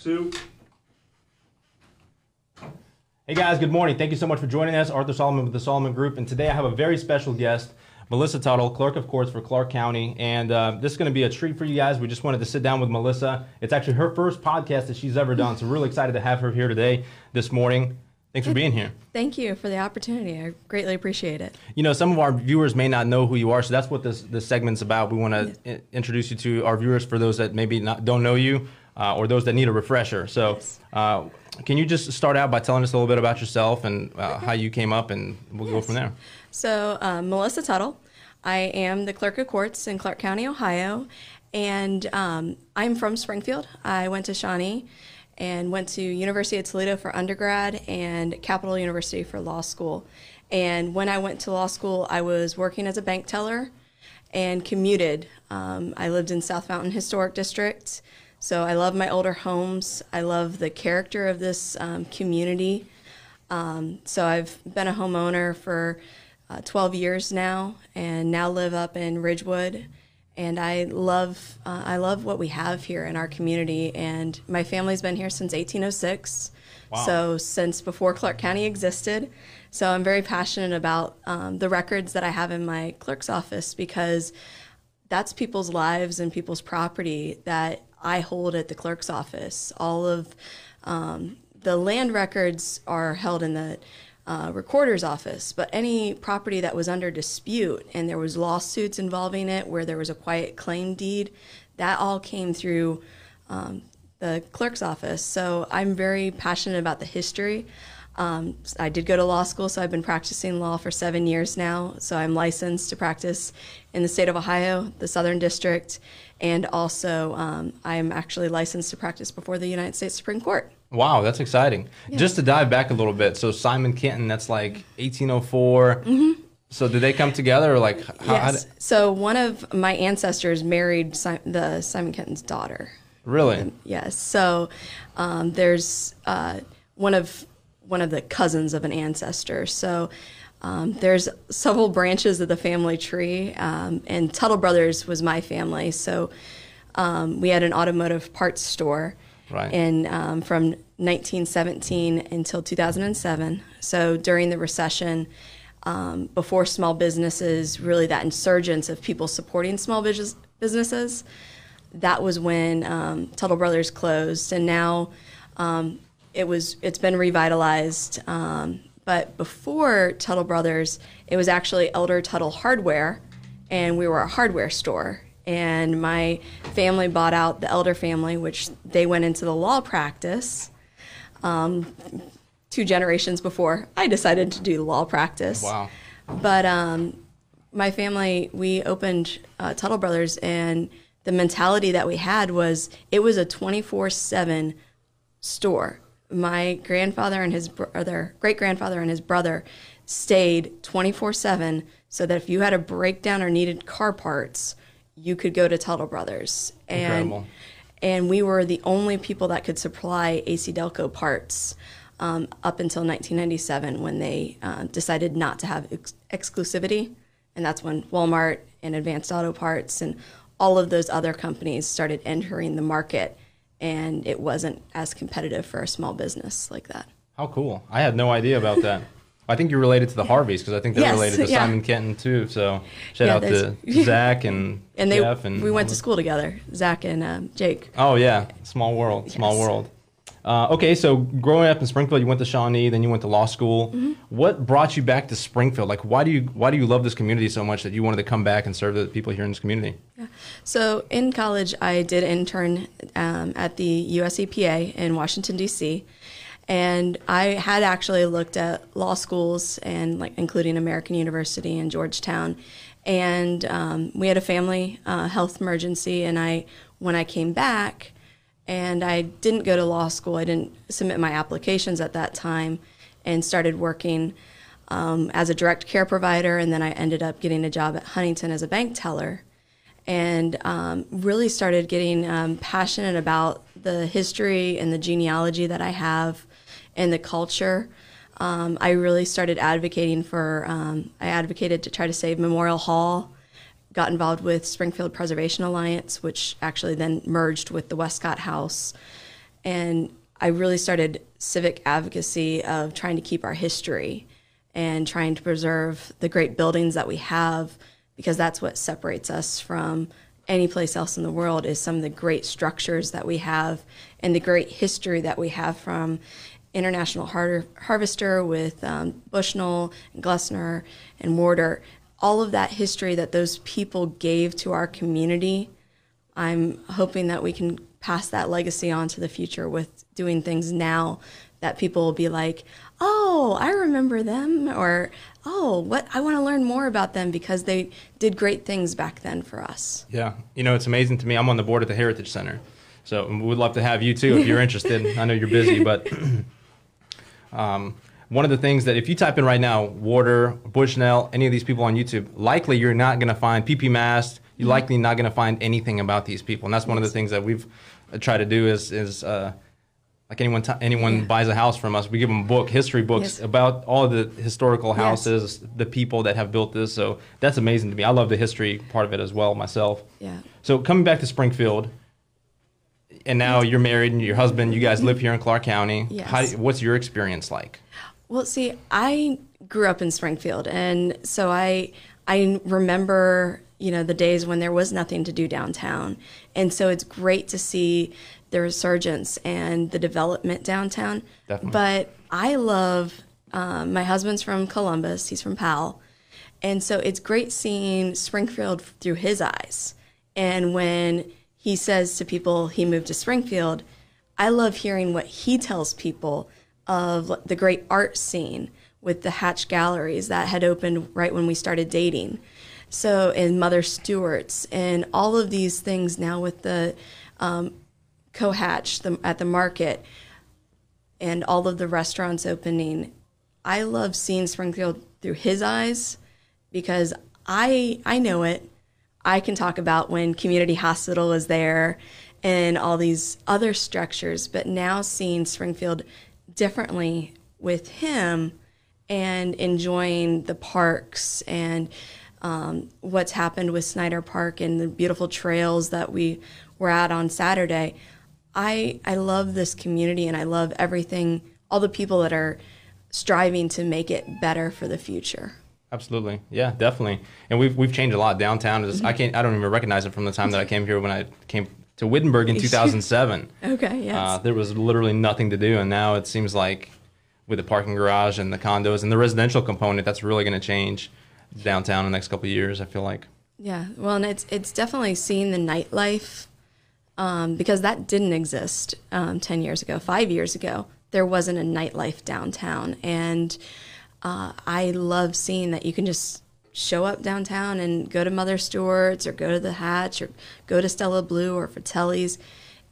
two. Hey guys, good morning. Thank you so much for joining us. Arthur Solomon with the Solomon Group, and today I have a very special guest, Melissa Tuttle, Clerk of Courts for Clark County, and uh, this is going to be a treat for you guys. We just wanted to sit down with Melissa. It's actually her first podcast that she's ever done, so really excited to have her here today, this morning. Thanks for being here. Thank you for the opportunity. I greatly appreciate it. You know, some of our viewers may not know who you are, so that's what this this segment's about. We want to Yes. introduce you to our viewers for those that maybe not, don't know you uh, or those that need a refresher. So, Yes. uh, can you just start out by telling us a little bit about yourself and uh, how you came up, and we'll go from there. So, um, Melissa Tuttle. I am the clerk of courts in Clark County, Ohio, and um, I'm from Springfield. I went to Shawnee and went to University of Toledo for undergrad and Capital University for law school. And when I went to law school, I was working as a bank teller and commuted. Um, I lived in South Fountain Historic District, so I love my older homes. I love the character of this um, community. Um, so I've been a homeowner for uh, 12 years now, and now live up in Ridgewood. And I love uh, I love what we have here in our community. And my family's been here since 1806, Wow. so since before Clark County existed. So I'm very passionate about um, the records that I have in my clerk's office because that's people's lives and people's property that I hold at the clerk's office. All of um, the land records are held in the uh, recorder's office, but any property that was under dispute and there was lawsuits involving it where there was a quiet claim deed, that all came through um, the clerk's office. So I'm very passionate about the history. Um, I did go to law school, so I've been practicing law for seven years now. So I'm licensed to practice in the state of Ohio, the Southern District, and also um, I'm actually licensed to practice before the United States Supreme Court. Wow, that's exciting. Just to dive back a little bit, so Simon Kenton, that's like 1804. So did they come together, or like how? how yes. did- so one of my ancestors married the Simon Kenton's daughter. really? Yes. So um, there's uh, one of one of the cousins of an ancestor. So um, there's several branches of the family tree, um, and Tuttle Brothers was my family. So um, we had an automotive parts store, Right. and um, from 1917 until 2007. So during the recession. Um, before small businesses, really that insurgence of people supporting small business, businesses, that was when um, Tuttle Brothers closed, and now um, it was it's been revitalized. Um, but before Tuttle Brothers, it was actually Elder Tuttle Hardware, and we were a hardware store. And my family bought out the Elder family, which they went into the law practice. Um, two generations before I decided to do law practice. Wow. But um, my family, we opened uh, Tuttle Brothers, and the mentality that we had was it was a 24 7 store. My grandfather and his brother, great grandfather and his brother, stayed 24 7 so that if you had a breakdown or needed car parts, you could go to Tuttle Brothers. And, Incredible. and we were the only people that could supply AC Delco parts um, up until 1997 when they uh, decided not to have ex- exclusivity. And that's when Walmart and Advanced Auto Parts and all of those other companies started entering the market. And it wasn't as competitive for a small business like that. How cool! I had no idea about that. I think you're related to the Harveys because I think they're Yes, related to yeah. Simon Kenton too. So shout Yeah, out to Zach and, And they, Jeff and we went to school together, Zach and um, Jake. Oh yeah, small world, small Yes. world. Uh, okay, so growing up in Springfield, you went to Shawnee, then you went to law school. Mm-hmm. What brought you back to Springfield? Like, why do you why do you love this community so much that you wanted to come back and serve the people here in this community? Yeah. So in college, I did intern um, at the US EPA in Washington D.C. And I had actually looked at law schools and like including American University and Georgetown, and um, we had a family uh, health emergency. And I, when I came back, and I didn't go to law school, I didn't submit my applications at that time, and started working um, as a direct care provider. And then I ended up getting a job at Huntington as a bank teller and um, really started getting um, passionate about the history and the genealogy that I have and the culture. Um, I really started advocating for, um, I advocated to try to save Memorial Hall, got involved with Springfield Preservation Alliance, which actually then merged with the Westcott House. and I really started civic advocacy of trying to keep our history and trying to preserve the great buildings that we have because that's what separates us from any place else in the world is some of the great structures that we have and the great history that we have from International Har- Harvester with um, Bushnell and Glessner and Warder. All of that history that those people gave to our community, I'm hoping that we can pass that legacy on to the future with doing things now that people will be like, oh, I remember them, or oh, what I want to learn more about them because they did great things back then for us. Yeah, you know, it's amazing to me. I'm on the board at the Heritage Center, so we'd love to have you too if you're interested. I know you're busy, but um, one of the things that if you type in right now, Warder, Bushnell, any of these people on YouTube, likely you're not going to find PP Mast. You're mm-hmm. likely not going to find anything about these people, and that's one of the things that we've uh, tried to do is is uh, like anyone t- anyone yeah. buys a house from us, we give them a book, history books yes. about all the historical houses, yes. the people that have built this. So that's amazing to me. I love the history part of it as well myself. Yeah. So coming back to Springfield, and now you're married and your husband, you guys live here in Clark County. Yes. How, what's your experience like? Well, see, I grew up in Springfield, and so I I remember you know the days when there was nothing to do downtown, and so it's great to see the resurgence and the development downtown. Definitely. But I love um, my husband's from Columbus. He's from Powell, and so it's great seeing Springfield through his eyes. And when he says to people he moved to Springfield, I love hearing what he tells people of the great art scene with the Hatch galleries that had opened right when we started dating. So, and Mother Stewart's, and all of these things now with the um, Cohatch the, at the market and all of the restaurants opening. I love seeing Springfield through his eyes because I I know it. I can talk about when community hospital was there and all these other structures, but now seeing Springfield differently with him and enjoying the parks and um, what's happened with Snyder Park and the beautiful trails that we were at on Saturday. I I love this community and I love everything, all the people that are striving to make it better for the future. Absolutely, yeah, definitely. And we've we've changed a lot downtown. Mm-hmm. I can't I don't even recognize it from the time that I came here when I came to Wittenberg in 2007. okay, yes. Uh, there was literally nothing to do, and now it seems like with the parking garage and the condos and the residential component, that's really going to change downtown in the next couple of years. I feel like. Yeah, well, and it's it's definitely seen the nightlife um, because that didn't exist um, 10 years ago, five years ago. There wasn't a nightlife downtown. And uh, I love seeing that you can just show up downtown and go to Mother Stewart's or go to the Hatch or go to Stella Blue or Fratelli's.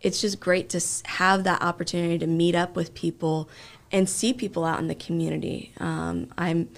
It's just great to have that opportunity to meet up with people and see people out in the community. Um, I'm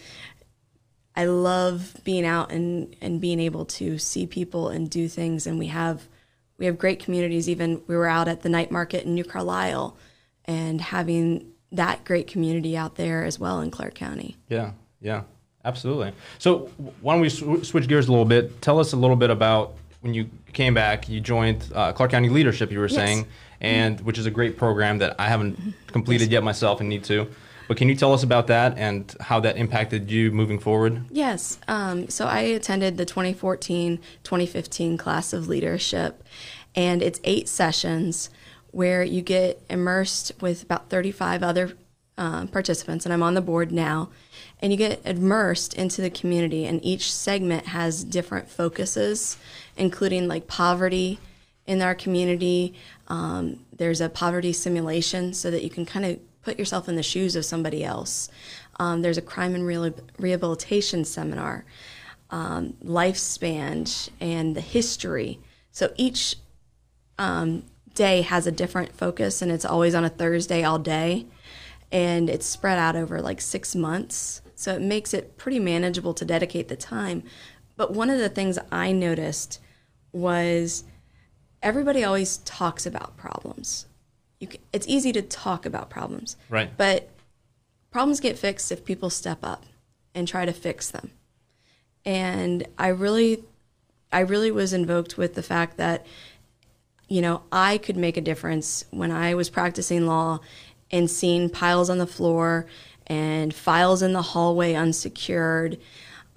I love being out and, and being able to see people and do things, and we have we have great communities. Even we were out at the night market in New Carlisle and having that great community out there as well in Clark County. Yeah, yeah, absolutely. So why don't we sw- switch gears a little bit? Tell us a little bit about when you came back. You joined uh, Clark County Leadership. You were saying, and mm-hmm. which is a great program that I haven't completed yes. yet myself and need to. But can you tell us about that and how that impacted you moving forward? Yes. Um, so I attended the 2014 2015 class of leadership, and it's eight sessions where you get immersed with about 35 other uh, participants, and I'm on the board now. And you get immersed into the community, and each segment has different focuses, including like poverty in our community. Um, there's a poverty simulation so that you can kind of put yourself in the shoes of somebody else. Um, there's a crime and re- rehabilitation seminar, um, lifespan, and the history. So each um, day has a different focus, and it's always on a Thursday all day, and it's spread out over like six months. So it makes it pretty manageable to dedicate the time. But one of the things I noticed was everybody always talks about problems you can, it's easy to talk about problems. Right. But problems get fixed if people step up and try to fix them. And I really I really was invoked with the fact that you know, I could make a difference when I was practicing law and seeing piles on the floor and files in the hallway unsecured,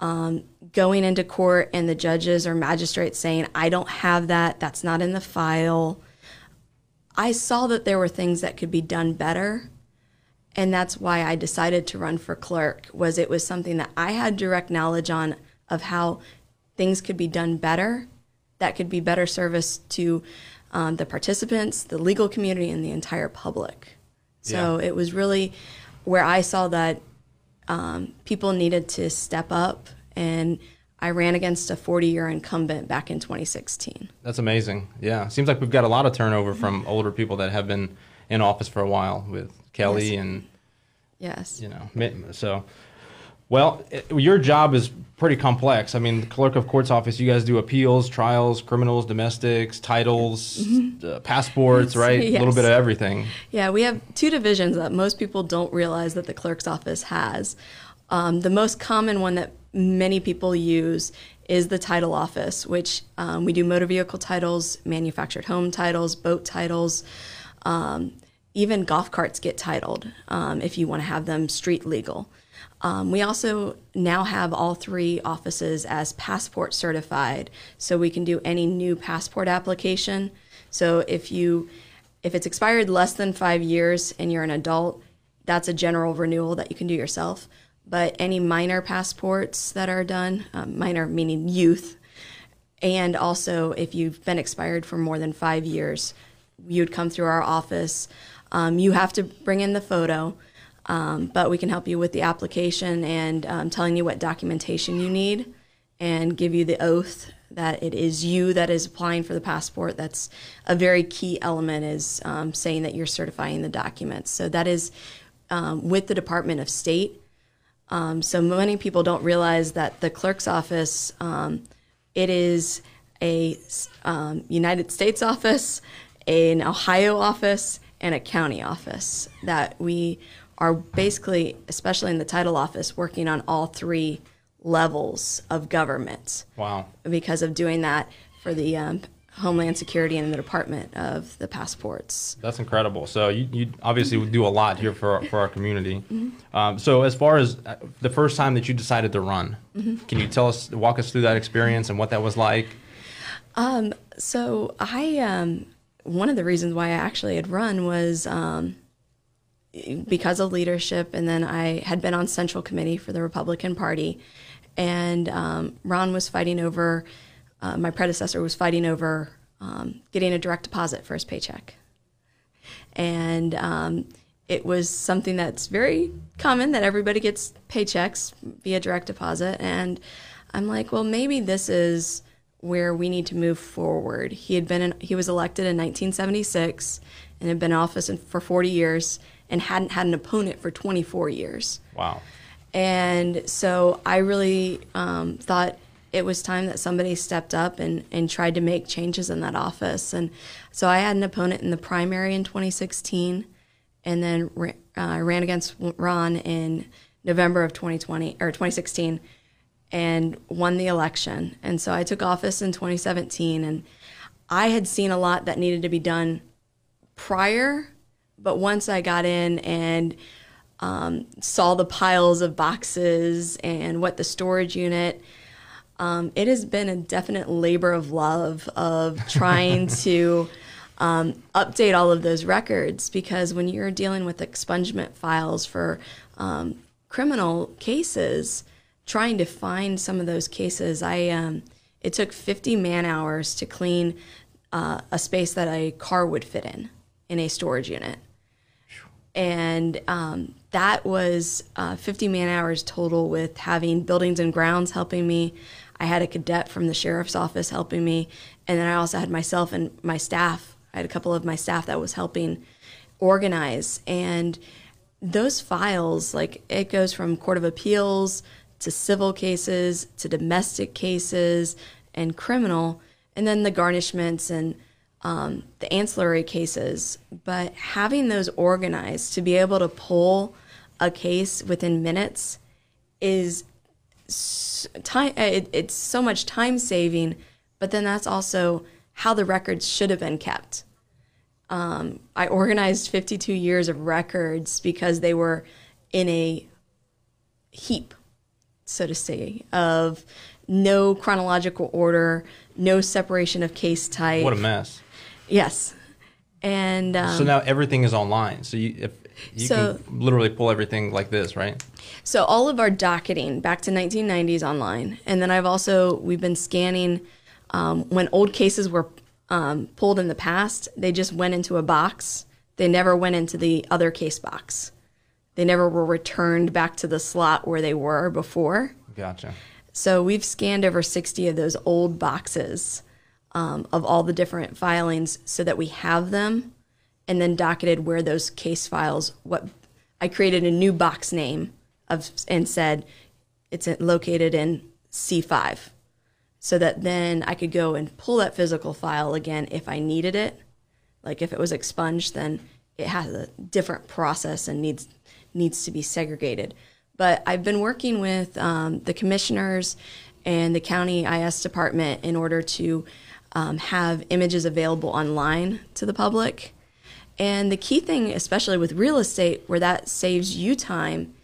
um, going into court and the judges or magistrates saying, I don't have that, that's not in the file. I saw that there were things that could be done better. And that's why I decided to run for clerk was it was something that I had direct knowledge on of how things could be done better, that could be better service to um, the participants, the legal community, and the entire public. So Yeah. it was really where I saw that um, people needed to step up, and I ran against a 40 year incumbent back in 2016. That's amazing. Yeah, seems like we've got a lot of turnover from older people that have been in office for a while with Kelly Yes. and Yes. you know so. Well, it, your job is pretty complex. I mean, the clerk of court's office, you guys do appeals, trials, criminals, domestics, titles, uh, passports, right? A little bit of everything. Yeah, we have two divisions that most people don't realize that the clerk's office has. Um, the most common one that many people use is the title office, which um, we do motor vehicle titles, manufactured home titles, boat titles. Um, even golf carts get titled um, if you want to have them street legal. Um, we also now have all three offices as passport certified, so we can do any new passport application. So if you if it's expired less than five years and you're an adult, that's a general renewal that you can do yourself. But any minor passports that are done, um, minor meaning youth, and also if you've been expired for more than five years, you'd come through our office. Um, you have to bring in the photo, um, but we can help you with the application and um, telling you what documentation you need and give you the oath that it is you that is applying for the passport. That's a very key element is um, saying that you're certifying the documents. So that is um, with the Department of State. Um, so many people don't realize that the clerk's office, um, it is a United States office, an Ohio office, and a county office that we are basically, especially in the title office, working on all three levels of government Wow. because of doing that for the um, Homeland Security and the Department of the passports. That's incredible. So you, you obviously do a lot here for for our community. Um, so as far as uh, the first time that you decided to run, can you tell us, walk us through that experience and what that was like? So I, um, one of the reasons why I actually had run was um, because of leadership, and then I had been on Central Committee for the Republican Party, and um, Ron was fighting over. Uh, my predecessor was fighting over um, getting a direct deposit for his paycheck, and um, it was something that's very common that everybody gets paychecks via direct deposit, and I'm like, well, maybe this is where we need to move forward. He had been in, he was elected in 1976 and had been in office for 40 years and hadn't had an opponent for 24 years. Wow. And so I really um, thought it was time that somebody stepped up and, and tried to make changes in that office. And so I had an opponent in the primary in 2016 and then ra- uh, ran against Ron in November of 2020 or 2016 and won the election. And so I took office in 2017 and I had seen a lot that needed to be done prior, but once I got in and um, saw the piles of boxes and what the storage unit, um, it has been a definite labor of love of trying to um, update all of those records because when you're dealing with expungement files for um, criminal cases, trying to find some of those cases, I um, it took 50 man hours to clean uh, a space that a car would fit in in a storage unit. And um, that was uh, 50 man hours total with having buildings and grounds helping me. I had a cadet from the sheriff's office helping me. And then i also had myself and my staff. I had a couple of my staff that was helping organize. And those files like it goes from court of appeals to civil cases to domestic cases and criminal. And then the garnishments and um, the ancillary cases, but having those organized to be able to pull a case within minutes is time. It, it's so much time saving, but then that's also how the records should have been kept. Um, I organized 52 years of records because they were in a heap, so to say, of no chronological order, no separation of case type. What a mess. Yes. And um, So now everything is online. So you if you So- can literally pull everything like this, right? So all of our docketing back to 1990s online, and then I've also we've been scanning um, when old cases were um, pulled in the past. They just went into a box. They never went into the other case box. They never were returned back to the slot where they were before. Gotcha. So we've scanned over 60 of those old boxes um, of all the different filings so that we have them and then docketed where those case files what I created a new box name of and said it's located in C5 so that then I could go and pull that physical file again if I needed it. Like if it was expunged then it has a different process and needs needs to be segregated. But i've been working with um, the commissioners and the county is department in order to um, have images available online to the public and the key thing especially with real estate where that saves you time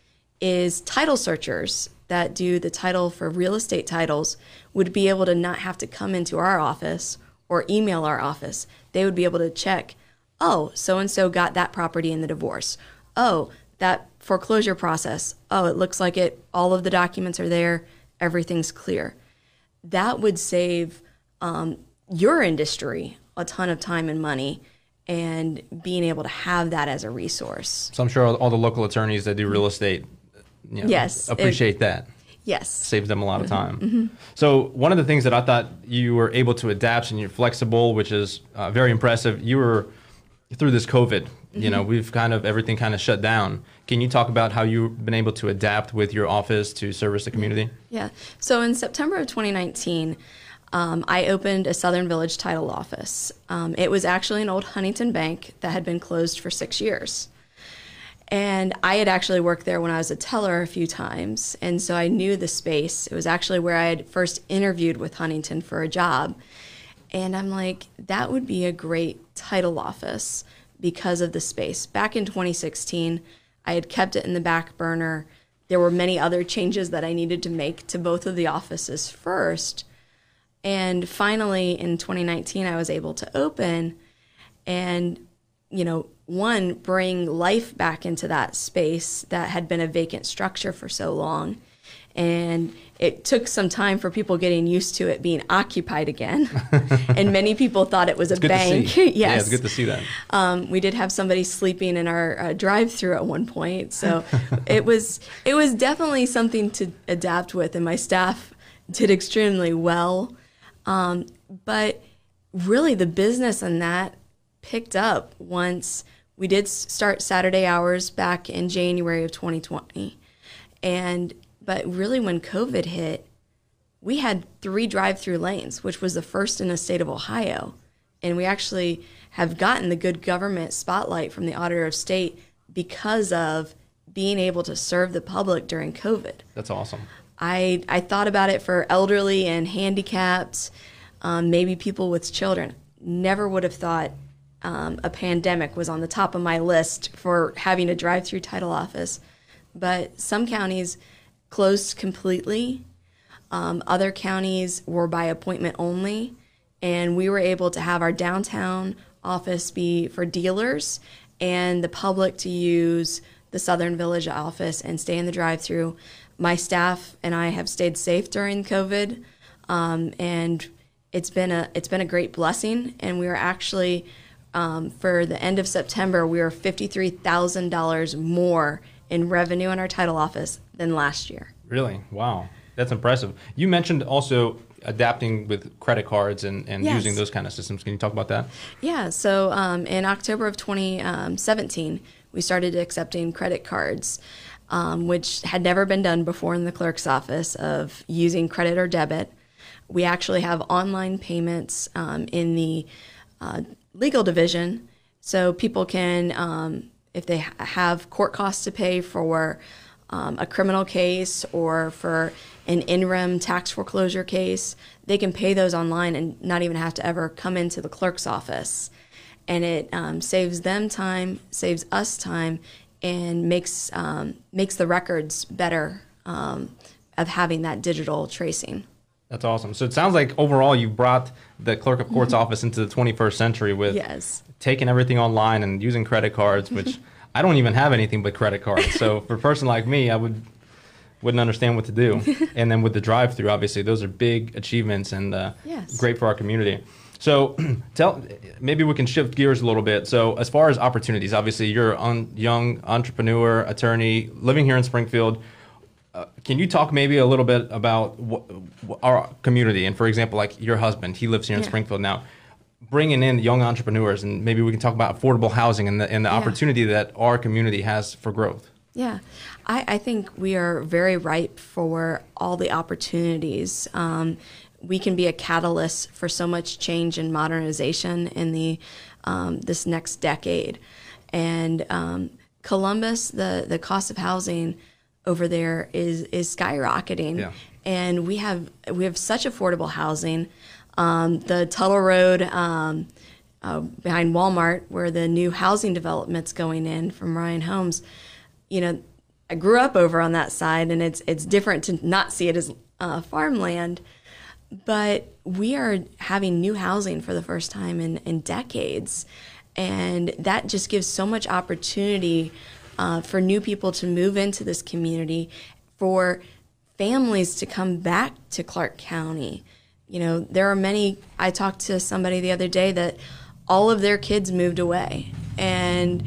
is title searchers that do the title for real estate titles would be able to not have to come into our office or email our office. They would be able to check, oh, so and so got that property in the divorce. Oh, that foreclosure process. Oh, it looks like it all of the documents are there, everything's clear. That would save um, your industry a ton of time and money and being able to have that as a resource. So I'm sure all, all the local attorneys that do real estate, you know, Yes, it- appreciate that. Yes. Saves them a lot of Mm-hmm. time. So one of the things that I thought you were able to adapt and you're flexible, which is uh, very impressive. You were through this COVID. You Mm-hmm. know, we've kind of everything kind of shut down. Can you talk about how you've been able to adapt with your office to service the community? Yeah. So in September of 2019, um, I opened a Southern Village title office. Um, it was actually an old Huntington bank that had been closed for six years. And I had actually worked there when I was a teller a few times. And so I knew the space. It was actually where I had first interviewed with Huntington for a job. And I'm like, that would be a great title office because of the space. Back in 2016, I had kept it in the back burner. There were many other changes that I needed to make to both of the offices first. And finally, in 2019, I was able to open and, you know, one, bring life back into that space that had been a vacant structure for so long. And it took some time for people getting used to it being occupied again. and many people thought it was a bank. yes. Yeah, it's good to see that. Um, we did have somebody sleeping in our uh, drive-through at one point, so it was it was definitely something to adapt with, and my staff did extremely well. Um, but really, the business in that picked up once we did start Saturday hours back in January of 2020, and but really when COVID hit, we had three drive-through lanes, which was the first in the state of Ohio, and we actually have gotten the good government spotlight from the auditor of state because of being able to serve the public during COVID. That's awesome. I I thought about it for elderly and handicapped, um, maybe people with children. Never would have thought um, a pandemic was on the top of my list for having a drive-through title office, but some counties closed completely. Um, other counties were by appointment only, and we were able to have our downtown office be for dealers and the public to use the Southern Village office and stay in the drive-through. My staff and I have stayed safe during COVID, um, and it's been a it's been a great blessing. And we are actually um, for the end of September, we are fifty three thousand dollars more in revenue in our title office than last year. Really? Wow. That's impressive. You mentioned also adapting with credit cards and, and Yes. using those kind of systems. Can you talk about that? Yeah, so um, in October of 2017, we started accepting credit cards, um, which had never been done before in the clerk's office of using credit or debit. We actually have online payments um, in the uh, legal division, so people can, um, if they ha- have court costs to pay for um, a criminal case or for an in-rem tax foreclosure case, they can pay those online and not even have to ever come into the clerk's office. And it um, saves them time, saves us time, and makes um, makes the records better um, of having that digital tracing. That's awesome. So it sounds like overall you brought the clerk of court's office into the 21st century with Yes. taking everything online and using credit cards, which I don't even have anything but credit cards. So for a person like me, I would wouldn't understand what to do. and then with the drive-through, obviously, those are big achievements and uh, Yes. great for our community. So tell maybe we can shift gears a little bit. So as far as opportunities, obviously you're a young entrepreneur, attorney, living here in Springfield. Uh, can you talk maybe a little bit about wh- our community and for example like your husband he lives here in Yeah. springfield now bringing in young entrepreneurs and maybe we can talk about affordable housing and the, and the Yeah. opportunity that our community has for growth Yeah, I, I think we are very ripe for all the opportunities. Um, we can be a catalyst for so much change and modernization in the um, this next decade. And um, Columbus, the the cost of housing over there is is skyrocketing. Yeah. And we have we have such affordable housing. Um, the Tuttle Road. Um, uh, behind Walmart, where the new housing development's going in from Ryan Homes, you know, I grew up over on that side, and it's it's different to not see it as uh, farmland. But we are having new housing for the first time in, in decades, and that just gives so much opportunity uh, for new people to move into this community, for families to come back to Clark County. You know, there are many. I talked to somebody the other day that all of their kids moved away, and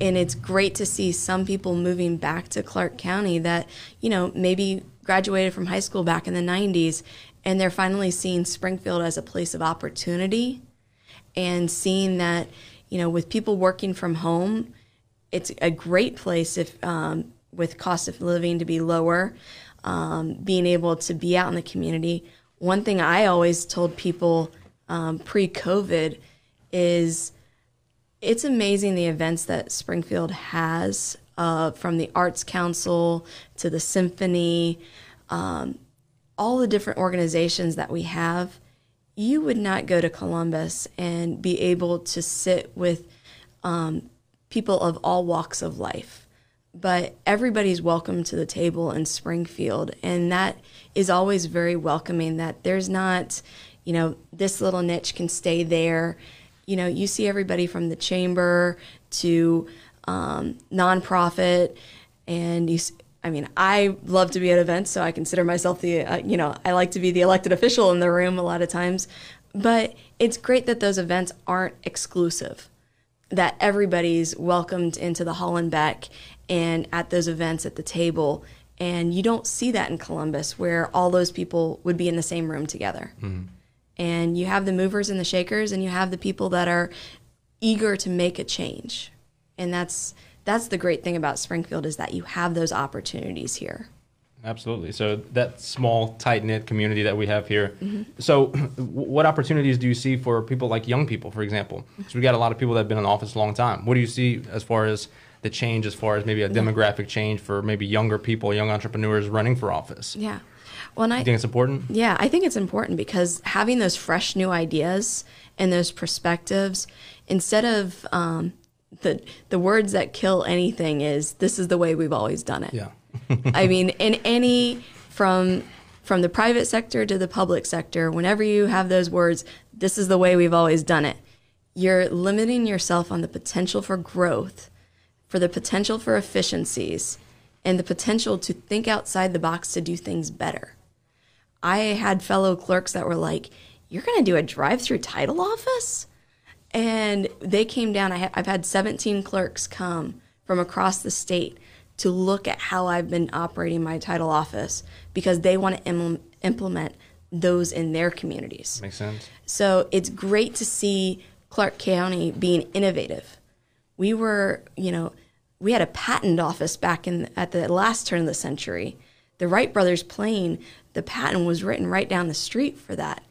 and it's great to see some people moving back to Clark County that you know maybe graduated from high school back in the 90s and they're finally seeing Springfield as a place of opportunity and seeing that you know with people working from home it's a great place if um, with cost of living to be lower um, being able to be out in the community. One thing i always told people um, pre-covid is it's amazing the events that Springfield has, uh, from the Arts Council to the Symphony, um, all the different organizations that we have. You would not go to Columbus and be able to sit with um, people of all walks of life. But everybody's welcome to the table in Springfield, and that is always very welcoming. That there's not, you know, this little niche can stay there you know, you see everybody from the chamber to um, nonprofit, and you. I mean, I love to be at events, so I consider myself the. Uh, you know, I like to be the elected official in the room a lot of times, but it's great that those events aren't exclusive. That everybody's welcomed into the Hollenbeck and at those events at the table, and you don't see that in Columbus, where all those people would be in the same room together and you have the movers and the shakers and you have the people that are eager to make a change and that's that's the great thing about springfield is that you have those opportunities here. Absolutely. So that small tight-knit community that we have here. Mm-hmm. so what opportunities do you see for people like young people for example? Because we got a lot of people that have been in office a long time. What do you see as far as the change as far as maybe a demographic change for maybe younger people young entrepreneurs running for office? Yeah. Well i you think it's important? Yeah, I think it's important because having those fresh new ideas and those perspectives, instead of um, the the words that kill anything is this is the way we've always done it. yeah I mean, in any from from the private sector to the public sector, whenever you have those words, this is the way we've always done it. You're limiting yourself on the potential for growth, for the potential for efficiencies, and the potential to think outside the box to do things better. I had fellow clerks that were like, "You're going to do a drive-through title office?" And they came down. I ha- I've had 17 clerks come from across the state to look at how I've been operating my title office because they want to Im- implement those in their communities. makes sense So it's great to see Clark County being innovative. We were, you know, we had a patent office back in at the last turn of the century. The Wright brothers plane, the patent was written right down the street for that.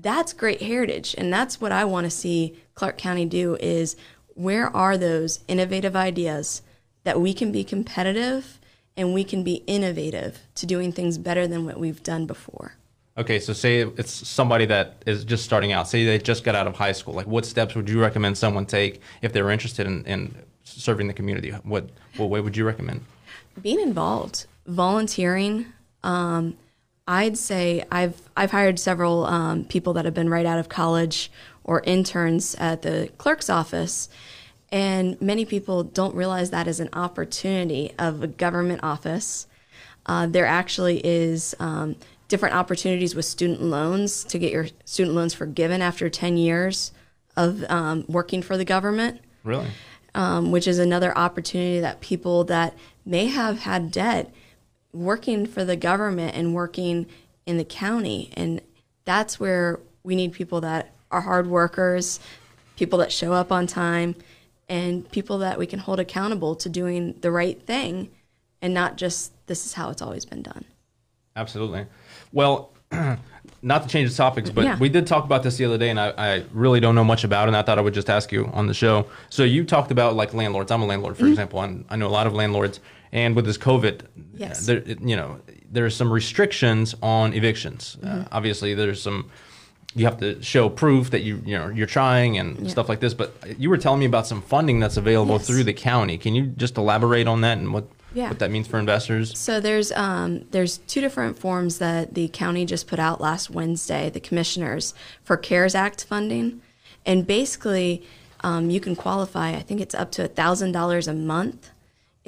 That's great heritage, and that's what I want to see Clark County do is where are those innovative ideas that we can be competitive and we can be innovative to doing things better than what we've done before. Okay, so say it's somebody that is just starting out. Say they just got out of high school. Like, what steps would you recommend someone take if they're interested in, in serving the community? What what way would you recommend? Being involved, volunteering. Um, I'd say I've I've hired several um, people that have been right out of college or interns at the clerk's office, and many people don't realize that is an opportunity of a government office. Uh, there actually is um, different opportunities with student loans to get your student loans forgiven after 10 years of um, working for the government. Really? Um, which is another opportunity that people that may have had debt working for the government and working in the county. And that's where we need people that are hard workers, people that show up on time, and people that we can hold accountable to doing the right thing and not just this is how it's always been done. Absolutely. Well, not to change the topics, but Yeah. we did talk about this the other day, and I, I really don't know much about it. And I thought I would just ask you on the show. So you talked about like landlords. I'm a landlord, Mm-hmm. for example, and I know a lot of landlords. And with this COVID, Yes. there, you know, there's some restrictions on evictions. Mm-hmm. Uh, obviously, there's some. You have to show proof that you you know you're trying and Yeah. stuff like this. But you were telling me about some funding that's available Yes. through the county. Can you just elaborate on that and what Yeah. what that means for investors? So there's um, there's two different forms that the county just put out last Wednesday. The commissioners for CARES Act funding, and basically um, you can qualify. I think it's up to thousand dollars a month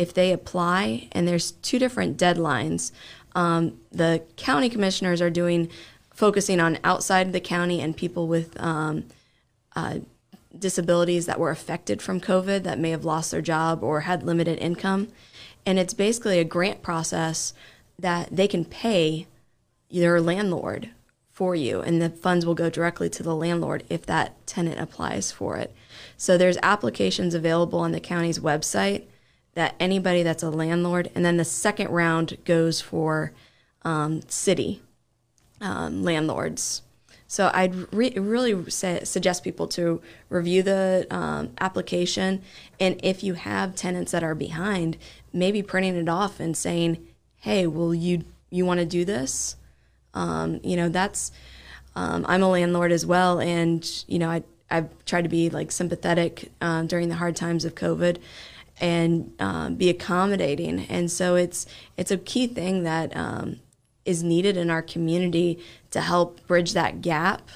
if they apply. And there's two different deadlines. Um, the county commissioners are doing focusing on outside the county and people with um, disabilities that were affected from COVID that may have lost their job or had limited income. And it's basically a grant process that they can pay your landlord for you, and the funds will go directly to the landlord if that tenant applies for it. So there's applications available on the county's website that anybody that's a landlord, and then the second round goes for um, city um, landlords. So I'd re- really say, suggest people to review the um, application, and if you have tenants that are behind, maybe printing it off and saying, "Hey, will you you want to do this?" Um, you know, that's um, I'm a landlord as well, and you know, I I've tried to be like sympathetic um, during the hard times of COVID, and um, be accommodating. And so it's it's a key thing that um, is needed in our community to help bridge that gap.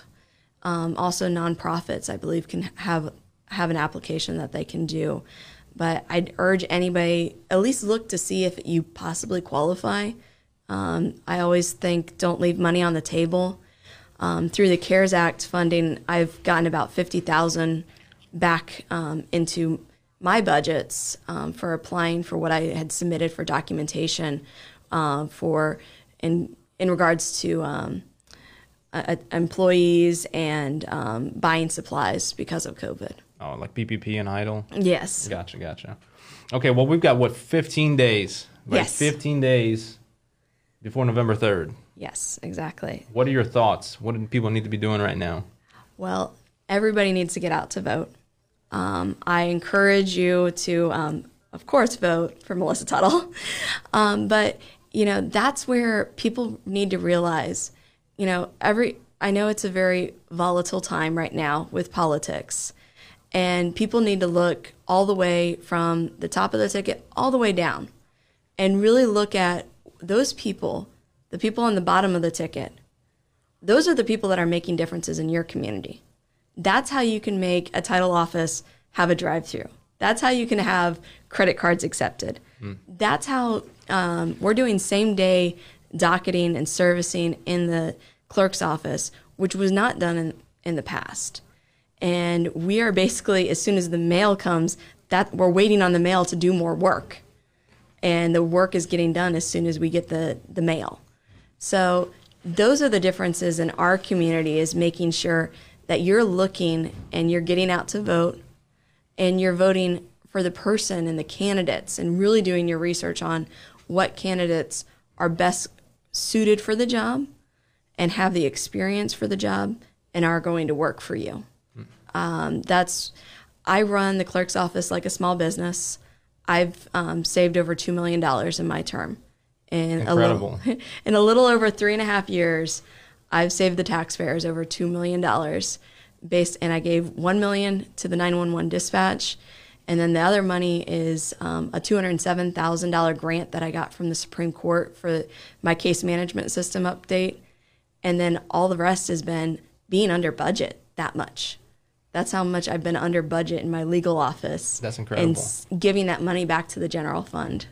Um, also, nonprofits, I believe, can have have an application that they can do. But I'd urge anybody at least look to see if you possibly qualify. Um, I always think don't leave money on the table. Um, through the CARES Act funding, I've gotten about fifty thousand back um, into my budgets um, for applying for what I had submitted for documentation uh, for in in regards to um, uh, employees and um, buying supplies because of COVID. Oh, like PPP and EIDL. Yes. Gotcha, gotcha. Okay, well, we've got what 15 days. Right? Yes. 15 days before November 3rd. Yes, exactly. What are your thoughts? What do people need to be doing right now? Well, everybody needs to get out to vote. Um, I encourage you to, um, of course, vote for Melissa Tuttle. Um, but, you know, that's where people need to realize, you know, every, I know it's a very volatile time right now with politics. And people need to look all the way from the top of the ticket all the way down and really look at those people, the people on the bottom of the ticket. Those are the people that are making differences in your community. That's how you can make a title office have a drive through. That's how you can have credit cards accepted. That's how um, we're doing same day docketing and servicing in the clerk's office, which was not done in, in the past. And we are basically, as soon as the mail comes, that we're waiting on the mail to do more work. And the work is getting done as soon as we get the, the mail. So those are the differences in our community is making sure that you're looking and you're getting out to vote and you're voting for the person and the candidates and really doing your research on what candidates are best suited for the job and have the experience for the job and are going to work for you. Um, that's I run the clerk's office like a small business. I've um, saved over $2 million in my term. In Incredible. A little, in a little over three and a half years, I've saved the taxpayers over $2 million based, and I gave 1 million to the 911 dispatch. And then the other money is um, a $207,000 grant that I got from the Supreme Court for my case management system update. And then all the rest has been being under budget that much. That's how much I've been under budget in my legal office. That's And incredible. s- giving that money back to the general fund.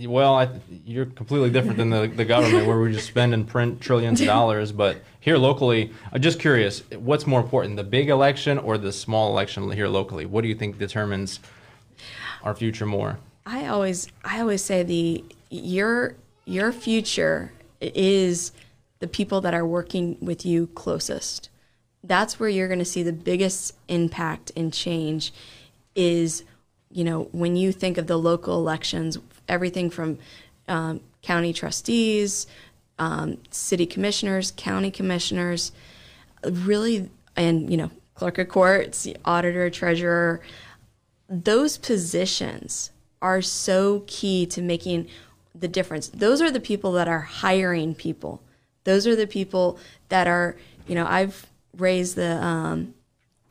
Well, I, you're completely different than the, the government where we just spend and print trillions of dollars. But here locally, I'm just curious, what's more important, the big election or the small election here locally? What do you think determines our future more? I always I always say the your your future is the people that are working with you closest. That's where you're going to see the biggest impact and change is you know when you think of the local elections everything from um, county trustees um, city commissioners county commissioners really and you know clerk of courts auditor treasurer those positions are so key to making the difference. Those are the people that are hiring people. Those are the people that are, you know, I've raised the um,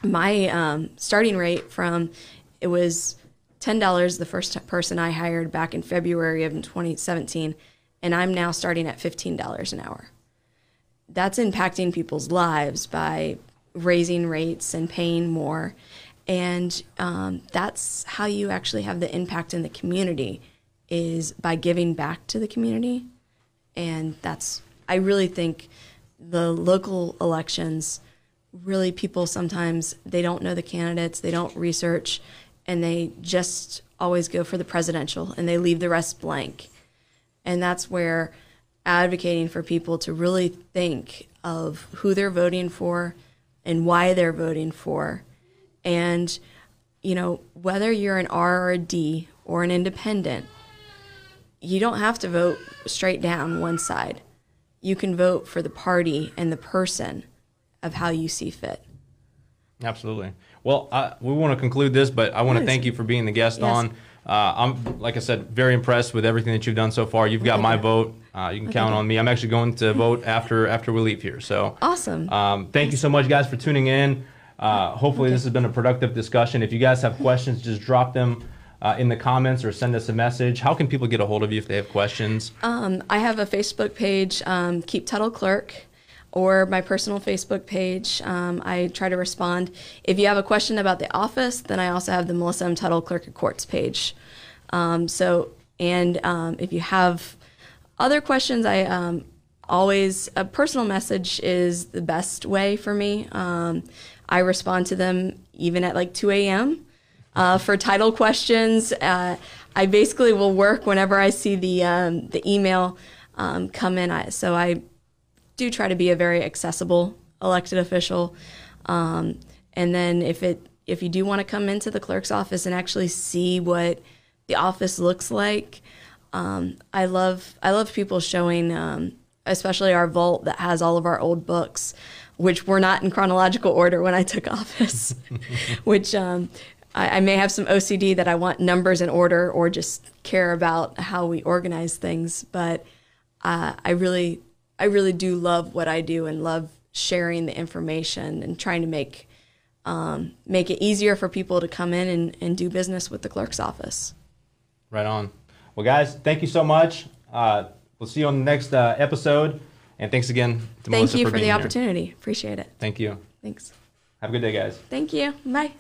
my um, starting rate from it was ten dollars the first person I hired back in February of 2017, and I'm now starting at fifteen dollars an hour that's impacting people's lives by raising rates and paying more. And um, that's how you actually have the impact in the community is by giving back to the community. And that's, I really think the local elections, really people sometimes, they don't know the candidates, they don't research, and they just always go for the presidential and they leave the rest blank. And that's where advocating for people to really think of who they're voting for and why they're voting for. And, you know, whether you're an R or a D or an independent, you don't have to vote straight down one side. You can vote for the party and the person of how you see fit. Absolutely. Well, I, we want to conclude this, but I want to thank you for being the guest Yes. on. Uh, I'm, like I said, very impressed with everything that you've done so far. You've got my vote. Uh, you can count on me. I'm actually going to vote after after we leave here. So Awesome. Um, thank you so much, guys, for tuning in. Uh, hopefully, this has been a productive discussion. If you guys have questions, just drop them uh, in the comments or send us a message. How can people get a hold of you if they have questions? Um, I have a Facebook page, um, Keep Tuttle Clerk, or my personal Facebook page. Um, I try to respond. If you have a question about the office, then I also have the Melissa M. Tuttle Clerk of Courts page. Um, so, and um, if you have other questions, I um, always, a personal message is the best way for me. Um, I respond to them even at like 2 a.m. Uh, for title questions. Uh, I basically will work whenever I see the um, the email come in. I, so I do try to be a very accessible elected official. Um, and then if it if you do want to come into the clerk's office and actually see what the office looks like, um, I love I love people showing, um, especially our vault that has all of our old books, which were not in chronological order when I took office, which. Um, I, I may have some OCD that I want numbers in order or just care about how we organize things, but uh, I really, I really do love what I do and love sharing the information and trying to make um, make it easier for people to come in and, and do business with the clerk's office. Right on. Well, guys, thank you so much. Uh, we'll see you on the next uh, episode. And thanks again to Thank Melissa you for, for the here. opportunity. Appreciate it. Thank you. Thanks. Have a good day, guys. Thank you. Bye.